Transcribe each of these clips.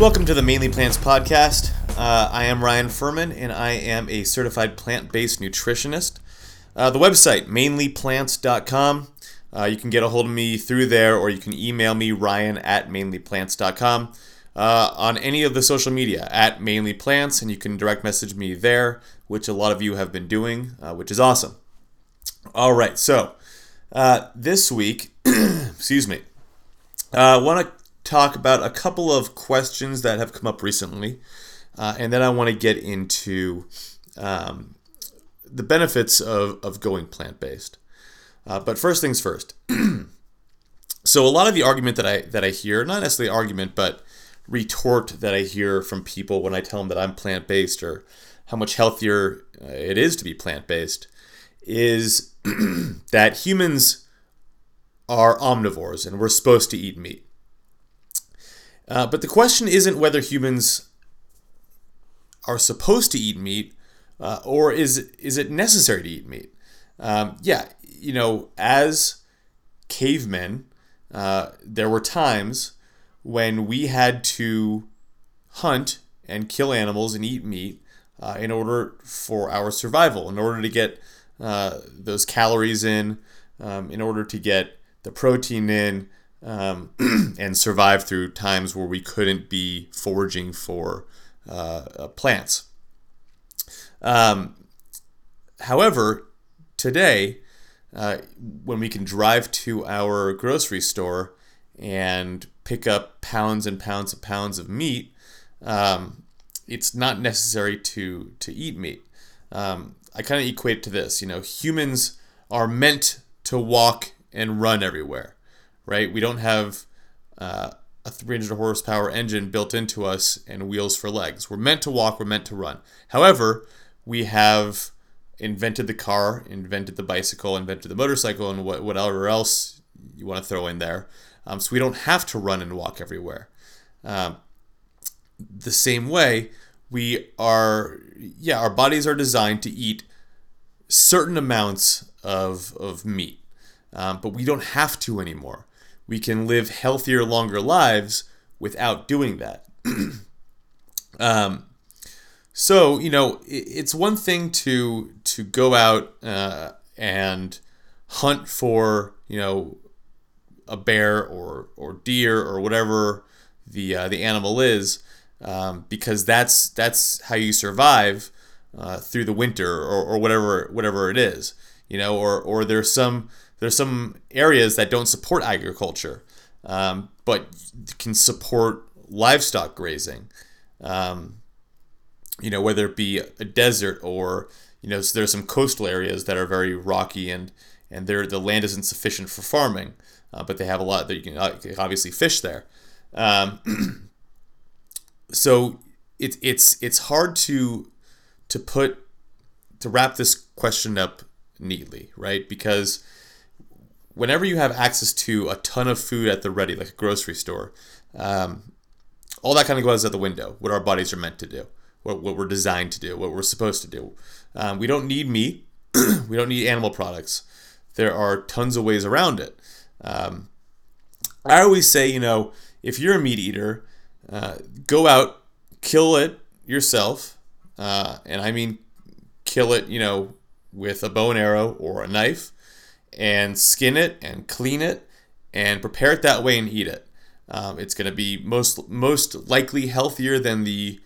Welcome to the Mainly Plants podcast. Uh, I am Ryan Furman, and I am a certified plant-based nutritionist. Uh, the website mainlyplants.com. Uh, you can get a hold of me through there, or you can email me Ryan at mainlyplants.com. Uh, on any of the social media at Mainly Plants, and you can direct message me there, which a lot of you have been doing, uh, which is awesome. All right, so uh, this week, excuse me, I want to talk about a couple of questions that have come up recently, uh, and then I want to get into um, the benefits of, of going plant based. Uh, but first things first. so a lot of the argument that I that I hear, not necessarily argument, but retort that I hear from people when I tell them that I'm plant based or how much healthier uh, it is to be plant based, is that humans are omnivores and we're supposed to eat meat. Uh, but the question isn't whether humans are supposed to eat meat uh, or is is it necessary to eat meat? Um, yeah, you know, as cavemen, uh, there were times when we had to hunt and kill animals and eat meat uh, in order for our survival, in order to get uh, those calories in, um, in order to get the protein in, um, and survive through times where we couldn't be foraging for uh, uh, plants. Um, however, today, uh, when we can drive to our grocery store and pick up pounds and pounds and pounds of meat, um, it's not necessary to to eat meat. Um, I kind of equate it to this. You know, humans are meant to walk and run everywhere right? We don't have uh, a 300 horsepower engine built into us and wheels for legs. We're meant to walk, we're meant to run. However, we have invented the car, invented the bicycle, invented the motorcycle, and whatever else you want to throw in there. Um, so we don't have to run and walk everywhere. Um, the same way, we are, yeah, our bodies are designed to eat certain amounts of, of meat, um, but we don't have to anymore we can live healthier, longer lives without doing that. um, so you know, it's one thing to to go out uh, and hunt for you know a bear or or deer or whatever the uh, the animal is, um, because that's that's how you survive uh, through the winter or, or whatever whatever it is. You know, or or there's some there's some areas that don't support agriculture, um, but can support livestock grazing. Um, you know, whether it be a desert or you know, so there's some coastal areas that are very rocky and and there the land isn't sufficient for farming, uh, but they have a lot that you can obviously fish there. Um, so it's it's it's hard to to put to wrap this question up neatly, right? Because whenever you have access to a ton of food at the ready, like a grocery store, um, all that kind of goes out the window. What our bodies are meant to do, what, what we're designed to do, what we're supposed to do. Um, we don't need meat. we don't need animal products. There are tons of ways around it. Um, I always say, you know, if you're a meat eater, uh, go out, kill it yourself, uh, and I mean kill it, you know, with a bow and arrow or a knife and skin it and clean it and prepare it that way and eat it. Um, it's going to be most most likely healthier than the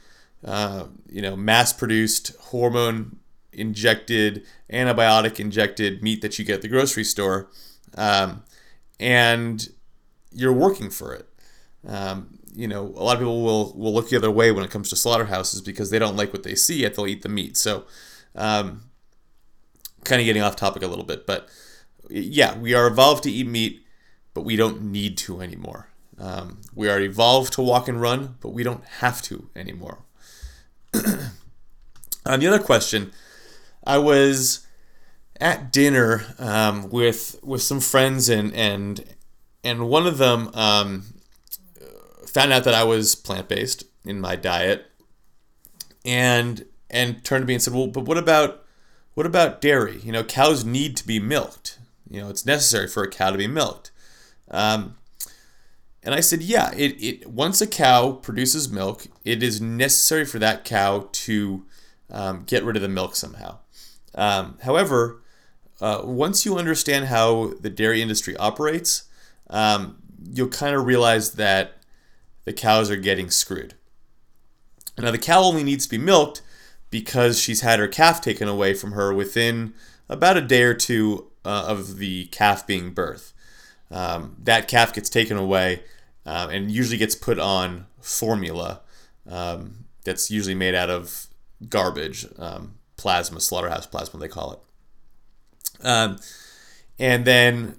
uh, you know mass-produced hormone injected antibiotic injected meat that you get at the grocery store, um, and you're working for it. Um, you know, a lot of people will will look the other way when it comes to slaughterhouses because they don't like what they see, yet they'll eat the meat. So, um, kind of getting off topic a little bit, but yeah, we are evolved to eat meat, but we don't need to anymore. Um, we are evolved to walk and run, but we don't have to anymore. On the other question, I was at dinner um, with with some friends and and and one of them um, found out that I was plant based in my diet, and and turned to me and said, "Well, but what about what about dairy? You know, cows need to be milked." You know, it's necessary for a cow to be milked. Um, and I said, yeah, it, it once a cow produces milk, it is necessary for that cow to um, get rid of the milk somehow. Um, however, uh, once you understand how the dairy industry operates, um, you'll kind of realize that the cows are getting screwed. Now, the cow only needs to be milked because she's had her calf taken away from her within about a day or two uh, of the calf being birth. Um, that calf gets taken away um, and usually gets put on formula um, that's usually made out of garbage, um, plasma, slaughterhouse plasma, they call it. Um, and then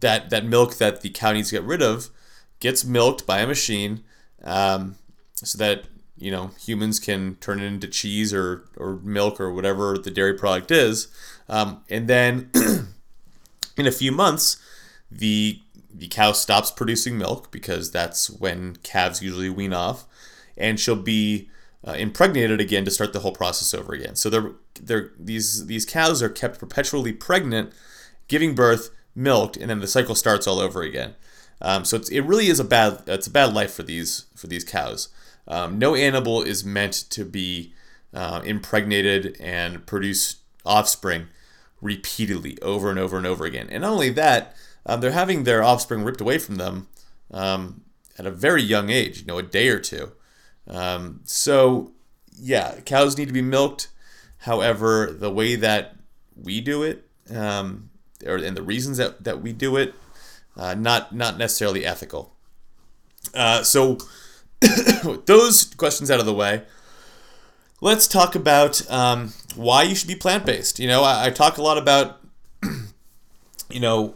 that that milk that the cow needs to get rid of gets milked by a machine um, so that you know humans can turn it into cheese or, or milk or whatever the dairy product is. Um, and then in a few months the the cow stops producing milk because that's when calves usually wean off and she'll be uh, impregnated again to start the whole process over again. So they're, they're these these cows are kept perpetually pregnant giving birth milked and then the cycle starts all over again. Um, so it really is a bad it's a bad life for these for these cows um, no animal is meant to be uh, impregnated and produce offspring repeatedly over and over and over again. And not only that, um, they're having their offspring ripped away from them um, at a very young age, you know, a day or two. Um, so, yeah, cows need to be milked. However, the way that we do it, um, or and the reasons that, that we do it, uh, not not necessarily ethical. Uh, so those questions out of the way, let's talk about um, why you should be plant based. You know, I, I, talk a lot about, you know,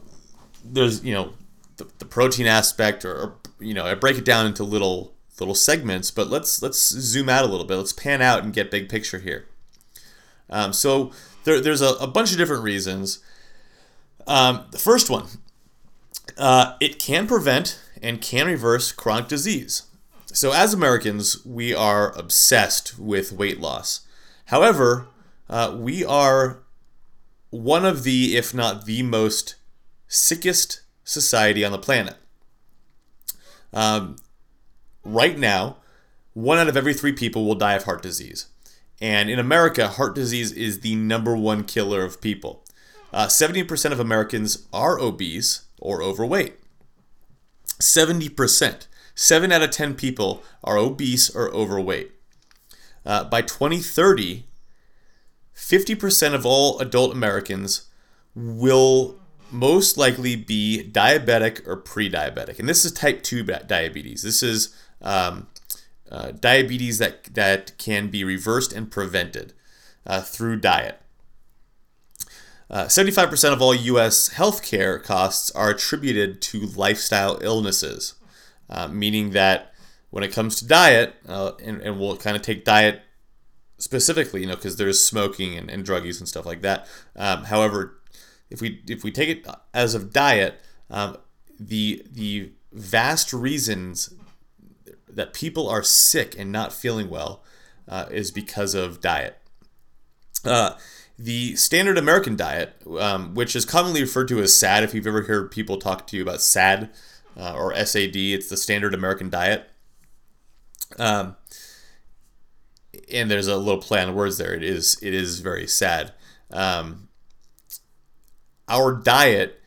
there's you know the, the protein aspect, or, or, you know, I break it down into little little segments. But let's let's zoom out a little bit. Let's pan out and get big picture here. Um, so there, there's a, a, bunch of different reasons. Um, the first one, uh, it can prevent and can reverse chronic disease. So, as Americans, we are obsessed with weight loss. However, uh, we are one of the, if not the most sickest society on the planet. Um, right now, one out of every three people will die of heart disease. And in America, heart disease is the number one killer of people. Uh, 70% of Americans are obese or overweight. 70%. 7 out of 10 people are obese or overweight. Uh, by 2030, 50% of all adult Americans will most likely be diabetic or pre diabetic. And this is type 2 diabetes. This is um, uh, diabetes that, that can be reversed and prevented uh, through diet. Uh, 75% of all US healthcare costs are attributed to lifestyle illnesses uh, meaning that when it comes to diet, uh, and, and we'll kind of take diet specifically, you know, because there's smoking and, and drug use and stuff like that. Um, however, if we if we take it as of diet, um, the the vast reasons that people are sick and not feeling well uh, is because of diet. Uh, the standard American diet, um, which is commonly referred to as SAD, if you've ever heard people talk to you about SAD, uh, or SAD. It's the standard American diet. Um, and there's a little play on words there. It is it is very sad. Um, our diet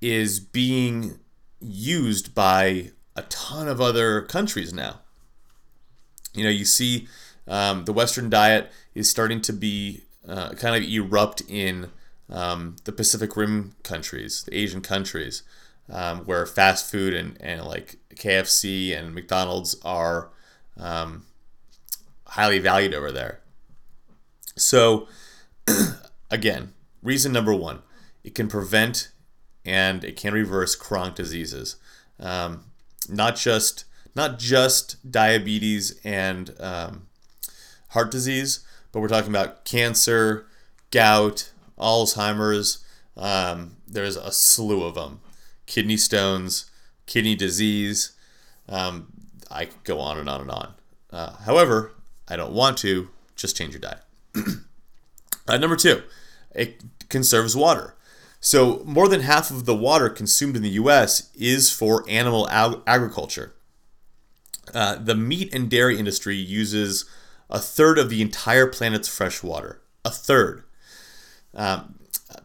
is being used by a ton of other countries now. You know, you see um, the Western diet is starting to be uh, kind of erupt in um, the Pacific Rim countries, the Asian countries um, where fast food and, and like KFC and McDonald's are um, highly valued over there. So, again, reason number one it can prevent and it can reverse chronic diseases. Um, not just not just diabetes and um, heart disease, but we're talking about cancer, gout, Alzheimer's. Um, there's a slew of them kidney stones, kidney disease. Um, I could go on and on and on. Uh, however, I don't want to. Just change your diet. uh, number two, it conserves water. So, more than half of the water consumed in the US is for animal ag- agriculture. Uh, the meat and dairy industry uses a third of the entire planet's fresh water. A third. Um,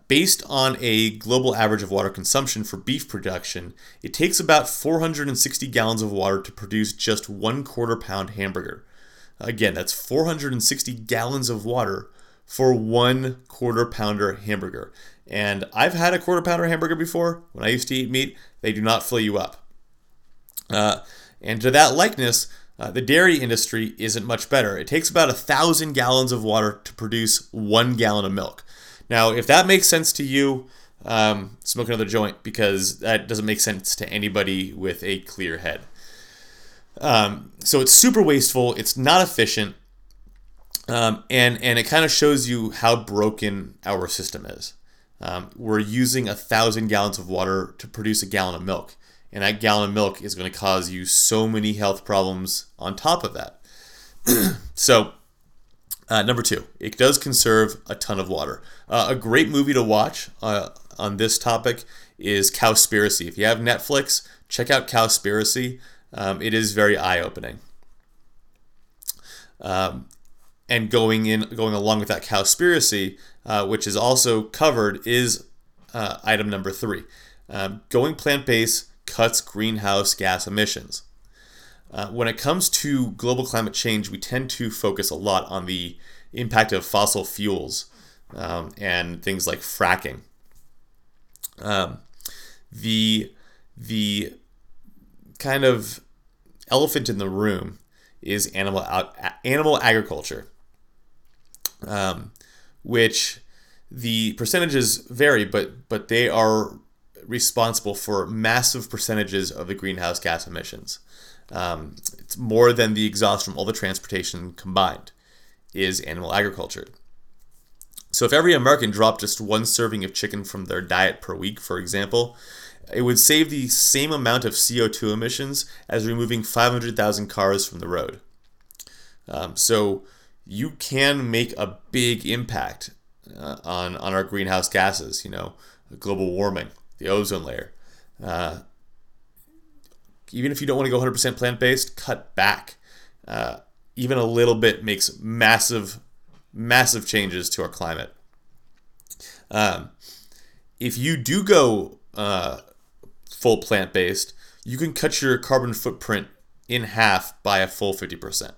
based on a global average of water consumption for beef production, it takes about 460 gallons of water to produce just one quarter pound hamburger. Again, that's 460 gallons of water for one quarter pounder hamburger. And I've had a quarter pounder hamburger before. When I used to eat meat, they do not fill you up. Uh, and to that likeness, uh, the dairy industry isn't much better. It takes about a thousand gallons of water to produce one gallon of milk. Now, if that makes sense to you, um, smoke another joint because that doesn't make sense to anybody with a clear head. Um, so it's super wasteful. It's not efficient, um, and and it kind of shows you how broken our system is. Um, we're using a thousand gallons of water to produce a gallon of milk, and that gallon of milk is going to cause you so many health problems on top of that. so. Uh, number two, it does conserve a ton of water. Uh, a great movie to watch uh, on this topic is Cowspiracy. If you have Netflix, check out Cowspiracy. Um, it is very eye opening. Um, and going in, going along with that cowspiracy, uh, which is also covered, is uh, item number three. Um, going plant based cuts greenhouse gas emissions. Uh, when it comes to global climate change, we tend to focus a lot on the impact of fossil fuels um, and things like fracking. Um, the the kind of elephant in the room is animal animal agriculture, um, which the percentages vary, but but they are responsible for massive percentages of the greenhouse gas emissions. Um, it's more than the exhaust from all the transportation combined is animal agriculture. So if every American dropped just one serving of chicken from their diet per week, for example, it would save the same amount of CO2 emissions as removing 500,000 cars from the road. Um, so you can make a big impact uh, on, on our greenhouse gases, you know, global warming, the ozone layer. Uh, even if you don't want to go 100% plant based, cut back. Uh, even a little bit makes massive, massive changes to our climate. Um, if you do go uh, full plant based, you can cut your carbon footprint in half by a full 50%.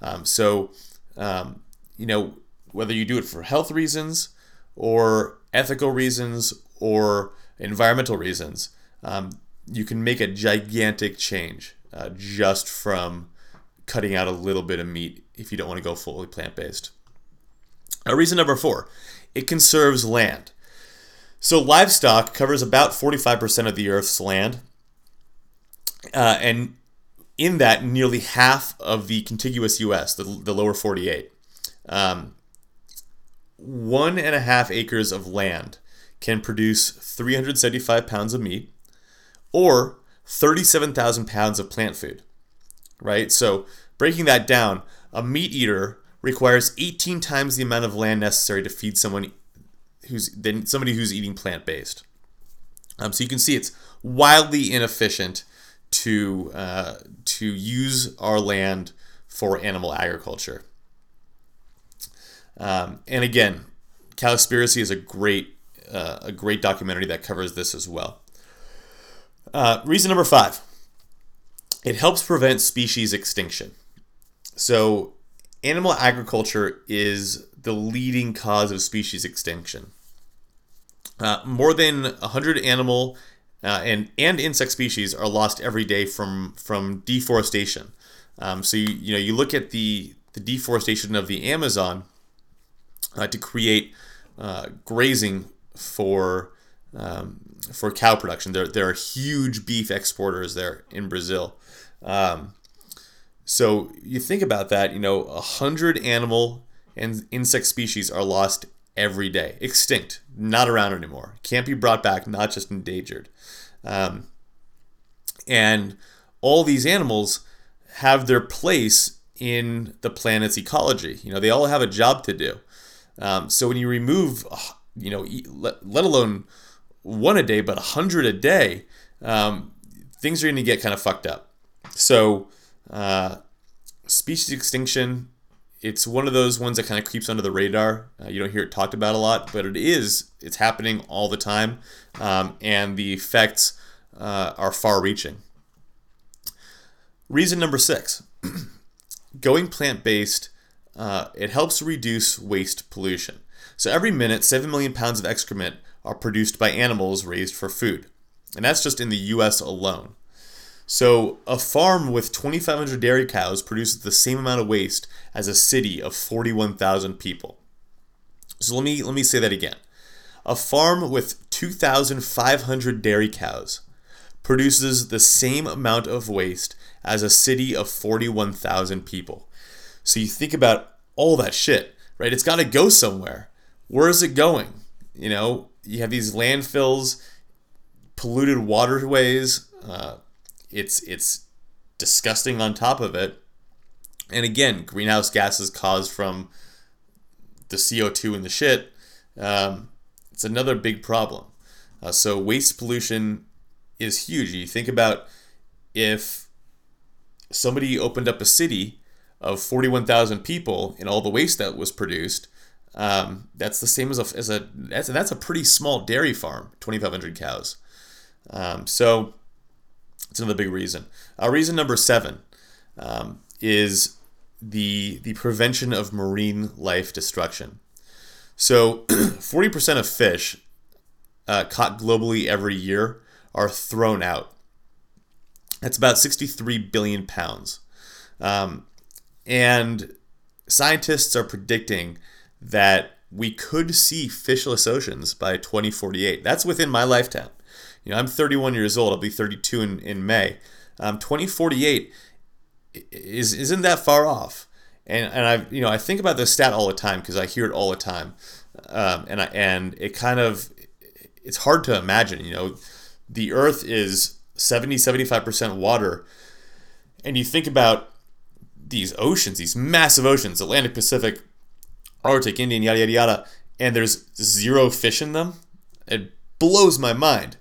Um, so, um, you know, whether you do it for health reasons or ethical reasons or environmental reasons, um, you can make a gigantic change uh, just from cutting out a little bit of meat if you don't want to go fully plant based. Uh, reason number four it conserves land. So, livestock covers about 45% of the Earth's land. Uh, and in that, nearly half of the contiguous US, the, the lower 48. Um, one and a half acres of land can produce 375 pounds of meat or 37,000 pounds of plant food, right? So, breaking that down, a meat eater requires 18 times the amount of land necessary to feed someone who's than somebody who's eating plant based. Um, so you can see it's wildly inefficient to uh, to use our land for animal agriculture. Um, and again, Cowspiracy is a great uh, a great documentary that covers this as well. Uh, reason number five: it helps prevent species extinction. So, animal agriculture is the leading cause of species extinction. Uh, more than 100 animal uh, and, and insect species are lost every day from, from deforestation. Um, so you, you know you look at the, the deforestation of the Amazon uh, to create uh, grazing for um, for cow production. There, there are huge beef exporters there in Brazil. Um, so you think about that. You know, a hundred animal and insect species are lost every day, extinct, not around anymore, can't be brought back, not just endangered. Um, and all these animals have their place in the planet's ecology. You know, they all have a job to do. Um, so when you remove, you know, let alone one a day, but 100 a day, um, things are going to get kind of fucked up. So, uh, species extinction, it's one of those ones that kind of creeps under the radar. Uh, you don't hear it talked about a lot, but it is. It's happening all the time, um, and the effects uh, are far reaching. Reason number six going plant based, uh, it helps reduce waste pollution. So every minute, 7 million pounds of excrement are produced by animals raised for food. And that's just in the US alone. So a farm with 2,500 dairy cows produces the same amount of waste as a city of 41,000 people. So let me let me say that again. A farm with 2,500 dairy cows produces the same amount of waste as a city of 41,000 people. So you think about all that shit, right? It's got to go somewhere. Where is it going? You know, you have these landfills, polluted waterways. Uh, it's it's disgusting on top of it. And again, greenhouse gases caused from the CO2 in the shit. Um, it's another big problem. Uh, so waste pollution is huge. You think about if somebody opened up a city of 41,000 people and all the waste that was produced, um, that's the same as a, as a that's, that's a pretty small dairy farm, 2,500 cows. Um, so it's another big reason. Uh, reason number seven um, is the the prevention of marine life destruction. So 40% of fish uh, caught globally every year are thrown out. That's about 63 billion pounds. Um, and scientists are predicting that we could see fishless oceans by 2048. That's within my lifetime. You know, I'm 31 years old. I'll be 32 in, in May. Um, 2048 is isn't that far off. And and I you know I think about this stat all the time because I hear it all the time, um, and I and it kind of it's hard to imagine. You know, the Earth is 70 75% water, and you think about these oceans, these massive oceans, Atlantic, Pacific, Arctic, Indian, yada yada yada, and there's zero fish in them. It blows my mind.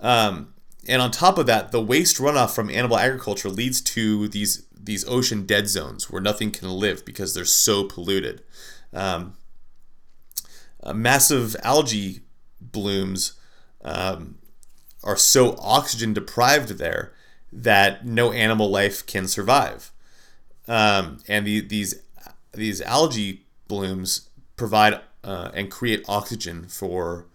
Um, and on top of that, the waste runoff from animal agriculture leads to these these ocean dead zones where nothing can live because they're so polluted. Um, massive algae blooms um, are so oxygen deprived there that no animal life can survive. Um, and the, these these algae blooms provide uh, and create oxygen for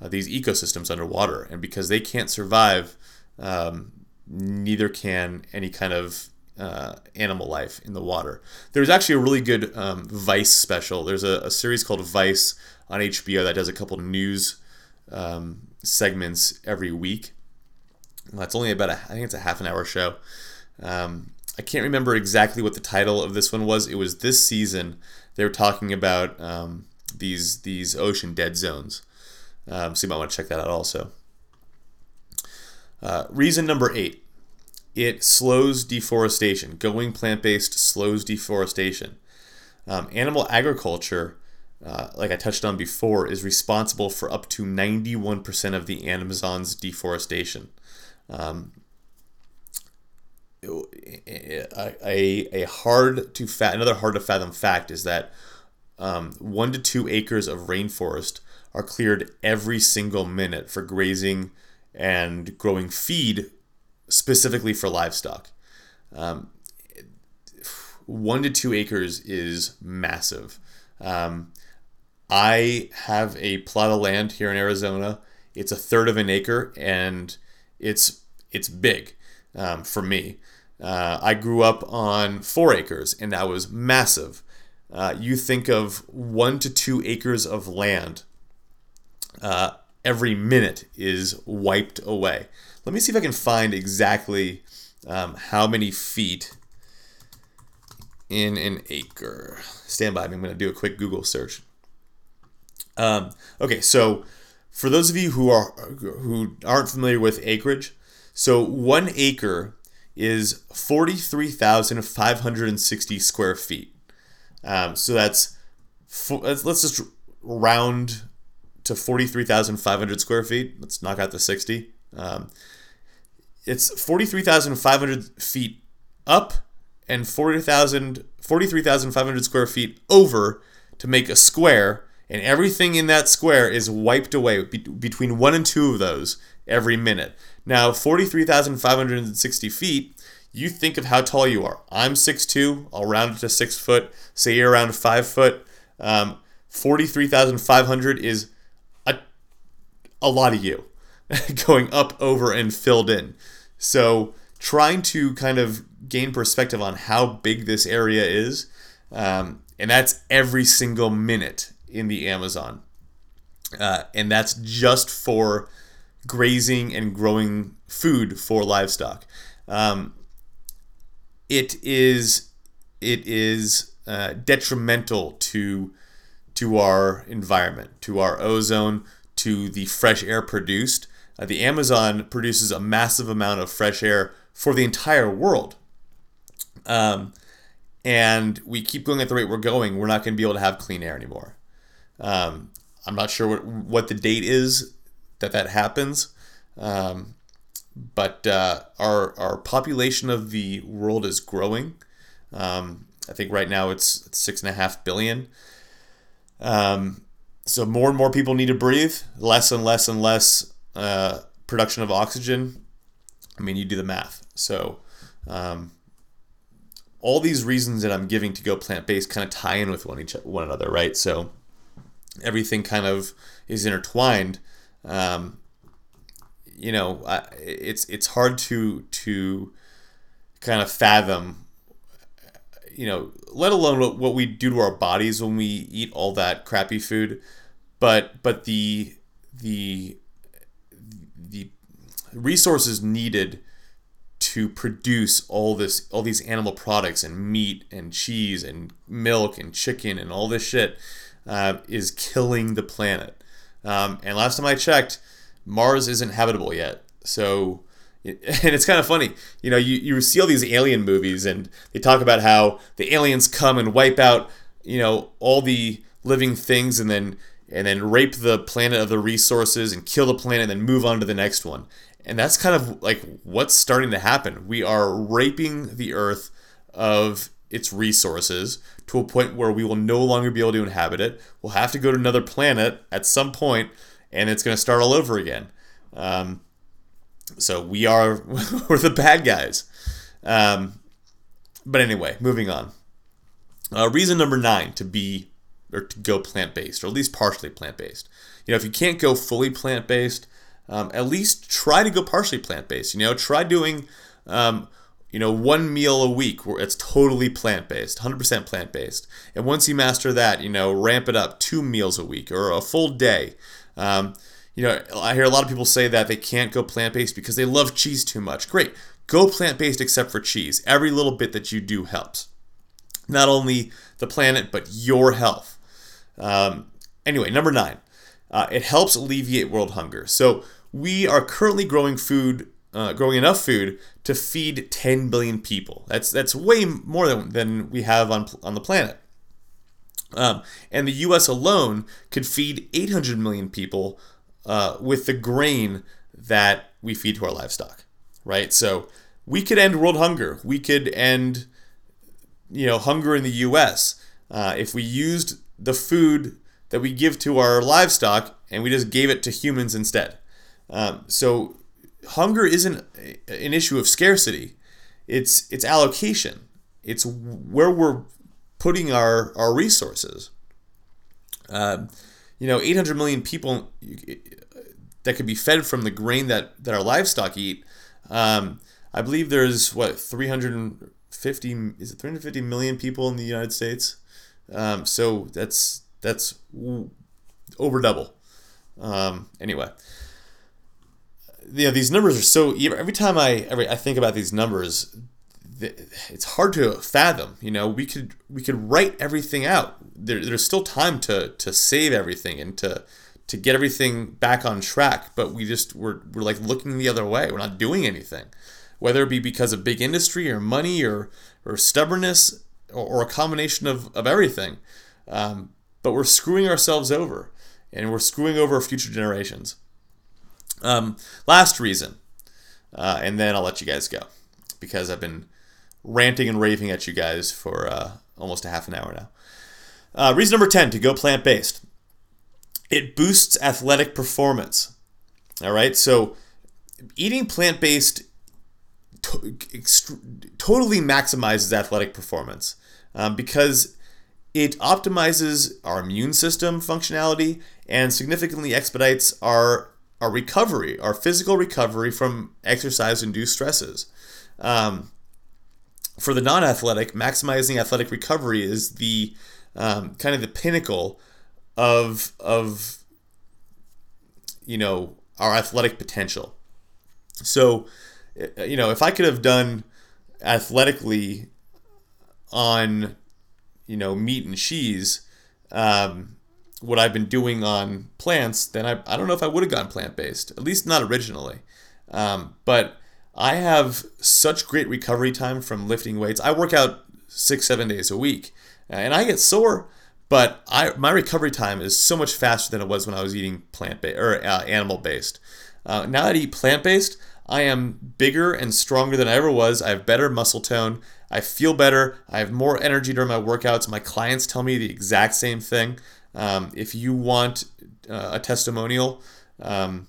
uh, these ecosystems underwater. And because they can't survive, um, neither can any kind of uh, animal life in the water. There's actually a really good um, Vice special. There's a, a, series called Vice on HBO that does a couple news um, segments every week. That's only about a, I think it's a half an hour show. Um, I can't remember exactly what the title of this one was. It was this season. They were talking about um, these these ocean dead zones. Um, so you might want to check that out also. Uh, reason number eight it slows deforestation. Going plant based slows deforestation. Um, animal agriculture, uh, like I touched on before, is responsible for up to 91% of the Amazon's deforestation. Um, a, a hard to fat another hard to fathom fact is that um, one to two acres of rainforest are cleared every single minute for grazing and growing feed specifically for livestock. Um, one to two acres is massive. Um, I have a plot of land here in Arizona. It's a third of an acre, and it's it's big um, for me. Uh, I grew up on four acres, and that was massive. Uh, you think of one to two acres of land, uh, every minute is wiped away. Let me see if I can find exactly um, how many feet in an acre. Stand by me, I'm going to do a quick Google search. Um, okay, so for those of you who are who aren't familiar with acreage, so one acre is 43,560 square feet. Um, so that's, let's just round to 43,500 square feet. Let's knock out the 60. Um, it's 43,500 feet up and 40,000 43,500 square feet over to make a square, and everything in that square is wiped away be- between one and two of those every minute. Now, 43,560 feet, you think of how tall you are. I'm 6'2, I'll round it to 6 foot, say you're around 5 foot. Um, 43,500 is a, a lot of you going up, over, and filled in. So, trying to kind of gain perspective on how big this area is, um, and that's every single minute in the Amazon. Uh, and that's just for grazing and growing food for livestock. Um, it is it is uh, detrimental to to our environment, to our ozone, to the fresh air produced. Uh, the Amazon produces a massive amount of fresh air for the entire world. Um, and we keep going at the rate we're going, we're not going to be able to have clean air anymore. Um, I'm not sure what, what the date is that that happens, um, but uh, our our population of the world is growing. Um, I think right now it's, six and a half billion. Um, so more and more people need to breathe. Less and less and less uh, production of oxygen. I mean, you do the math. So um, all these reasons that I'm giving to go plant based kind of tie in with one each one another, right? So everything kind of is intertwined. Um, you know, I, it's it's hard to to kind of fathom. You know, let alone what, what we do to our bodies when we eat all that crappy food, but but the the the resources needed to produce all this all these animal products and meat and cheese and milk and chicken and all this shit uh, is killing the planet. Um, and last time I checked, Mars isn't habitable yet. So, and it's kind of funny, you know, you, you see all these alien movies and they talk about how the aliens come and wipe out, you know, all the living things and then and then rape the planet of the resources and kill the planet and then move on to the next one. And that's kind of like what's starting to happen. We are raping the earth of its resources to a point where we will no longer be able to inhabit it. We'll have to go to another planet at some point, and it's going to start all over again. Um, so we are we're the bad guys. Um, but anyway, moving on. Uh, reason number nine to be or to go plant based, or at least partially plant based. You know, if you can't go fully plant based, um, at least try to go partially plant based. You know, try doing, um, you know, one meal a week where it's totally plant based, 100% plant based. And once you master that, you know, ramp it up two meals a week or a full day. Um, you know, I hear a lot of people say that they can't go plant based because they love cheese too much. Great. Go plant based except for cheese. Every little bit that you do helps. Not only the planet, but your health. Um, anyway, number nine, uh, it helps alleviate world hunger. So we are currently growing food, uh, growing enough food to feed 10 billion people. That's that's way more than, than we have on on the planet. Um, and the U.S. alone could feed 800 million people uh, with the grain that we feed to our livestock, right? So we could end world hunger. We could end, you know, hunger in the U.S. Uh, if we used the food that we give to our livestock and we just gave it to humans instead. Um, so hunger isn't an issue of scarcity; it's it's allocation. It's where we're putting our our resources. Um, you know, 800 million people that could be fed from the grain that that our livestock eat. Um, I believe there's what 350 is it 350 million people in the United States. Um, so that's that's over double. Um, anyway, you know these numbers are so every time I every I think about these numbers, it's hard to fathom. You know, we could we could write everything out. There, there's still time to to save everything and to to get everything back on track, but we just we're we're like looking the other way. We're not doing anything, whether it be because of big industry or money or or stubbornness or, or a combination of of everything. Um, but we're screwing ourselves over. and we're screwing over future generations. Um, last reason, uh, and then I'll let you guys go because I've been ranting and raving at you guys for uh, almost a half an hour now. Uh, reason number 10 to go plant based it boosts athletic performance. All right, so eating plant based to- totally maximizes athletic performance um, because it optimizes our immune system functionality and significantly expedites our our recovery, our physical recovery from exercise-induced stresses. Um, for the non-athletic, maximizing athletic recovery is the um, kind of the pinnacle of of you know our athletic potential. So, you know, if I could have done athletically on you know meat and cheese um, what I've been doing on plants, then I, I don't know if I would have gone plant based, at least not originally. Um, but I have such great recovery time from lifting weights. I work out six, seven days a week, and I get sore, but I my recovery time is so much faster than it was when I was eating plant based or uh, animal based. Uh, now that I eat plant based, I am bigger and stronger than I ever was. I have better muscle tone. I feel better. I have more energy during my workouts. My clients tell me the exact same thing. Um, if you want uh, a testimonial, um,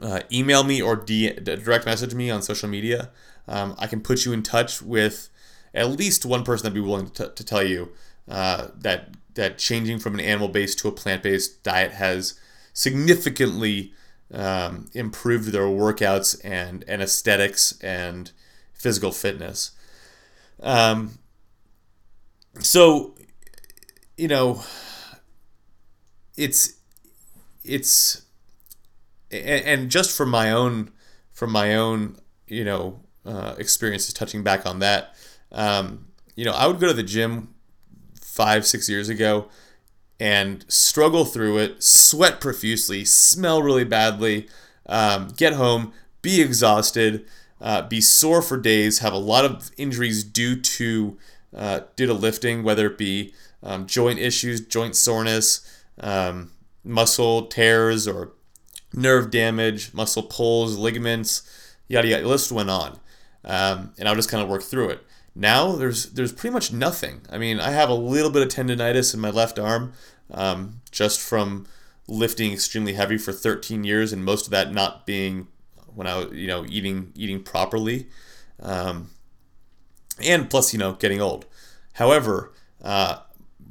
uh, email me or D- direct message me on social media. Um, I can put you in touch with at least one person that'd be willing to, to tell you uh, that that changing from an animal based to a plant based diet has significantly um, improved their workouts and, and aesthetics and physical fitness. Um, so, you know, it's it's and just from my own from my own you know uh, experiences touching back on that um, you know i would go to the gym five six years ago and struggle through it sweat profusely smell really badly um, get home be exhausted uh, be sore for days have a lot of injuries due to uh, due to lifting whether it be um, joint issues joint soreness um, muscle tears or nerve damage, muscle pulls, ligaments, yada yada. The list went on, um, and I'll just kind of work through it. Now there's there's pretty much nothing. I mean, I have a little bit of tendonitis in my left arm, um, just from lifting extremely heavy for 13 years, and most of that not being when I was you know eating eating properly, um, and plus you know getting old. However, uh,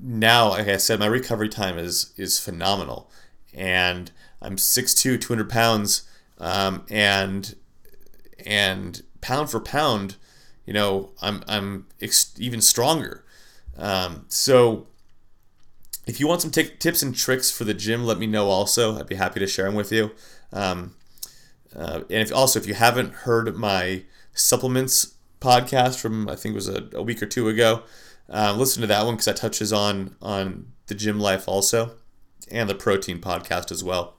now, like I said, my recovery time is is phenomenal, and I'm 6'2", 200 pounds, um, and and pound for pound, you know, I'm I'm ex- even stronger. Um, so, if you want some t- tips and tricks for the gym, let me know. Also, I'd be happy to share them with you. Um, uh, and if also if you haven't heard my supplements podcast from I think it was a, a week or two ago, uh, listen to that one because that touches on on the gym life also, and the protein podcast as well.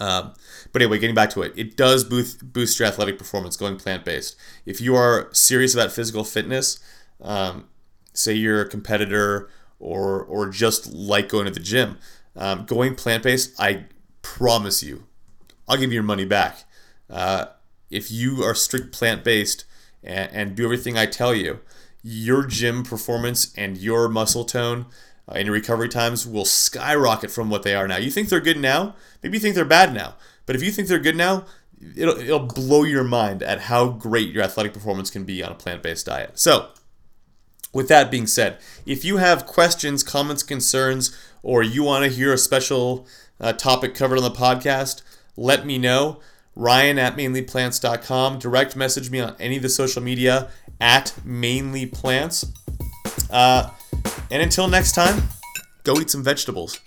Um, but anyway, getting back to it, it does boost boost your athletic performance going plant based. If you are serious about physical fitness, um, say you're a competitor or or just like going to the gym, um, going plant based, I promise you, I'll give you your money back. Uh, if you are strict plant based and, and do everything I tell you, your gym performance and your muscle tone uh, and your recovery times will skyrocket from what they are now. You think they're good now? Maybe you think they're bad now. But if you think they're good now, it'll, it'll blow your mind at how great your athletic performance can be on a plant based diet. So, with that being said, if you have questions, comments, concerns, or you want to hear a special uh, topic covered on the podcast, let me know. Ryan at mainlyplants.com. Direct message me on any of the social media at mainlyplants. Uh, and until next time, go eat some vegetables.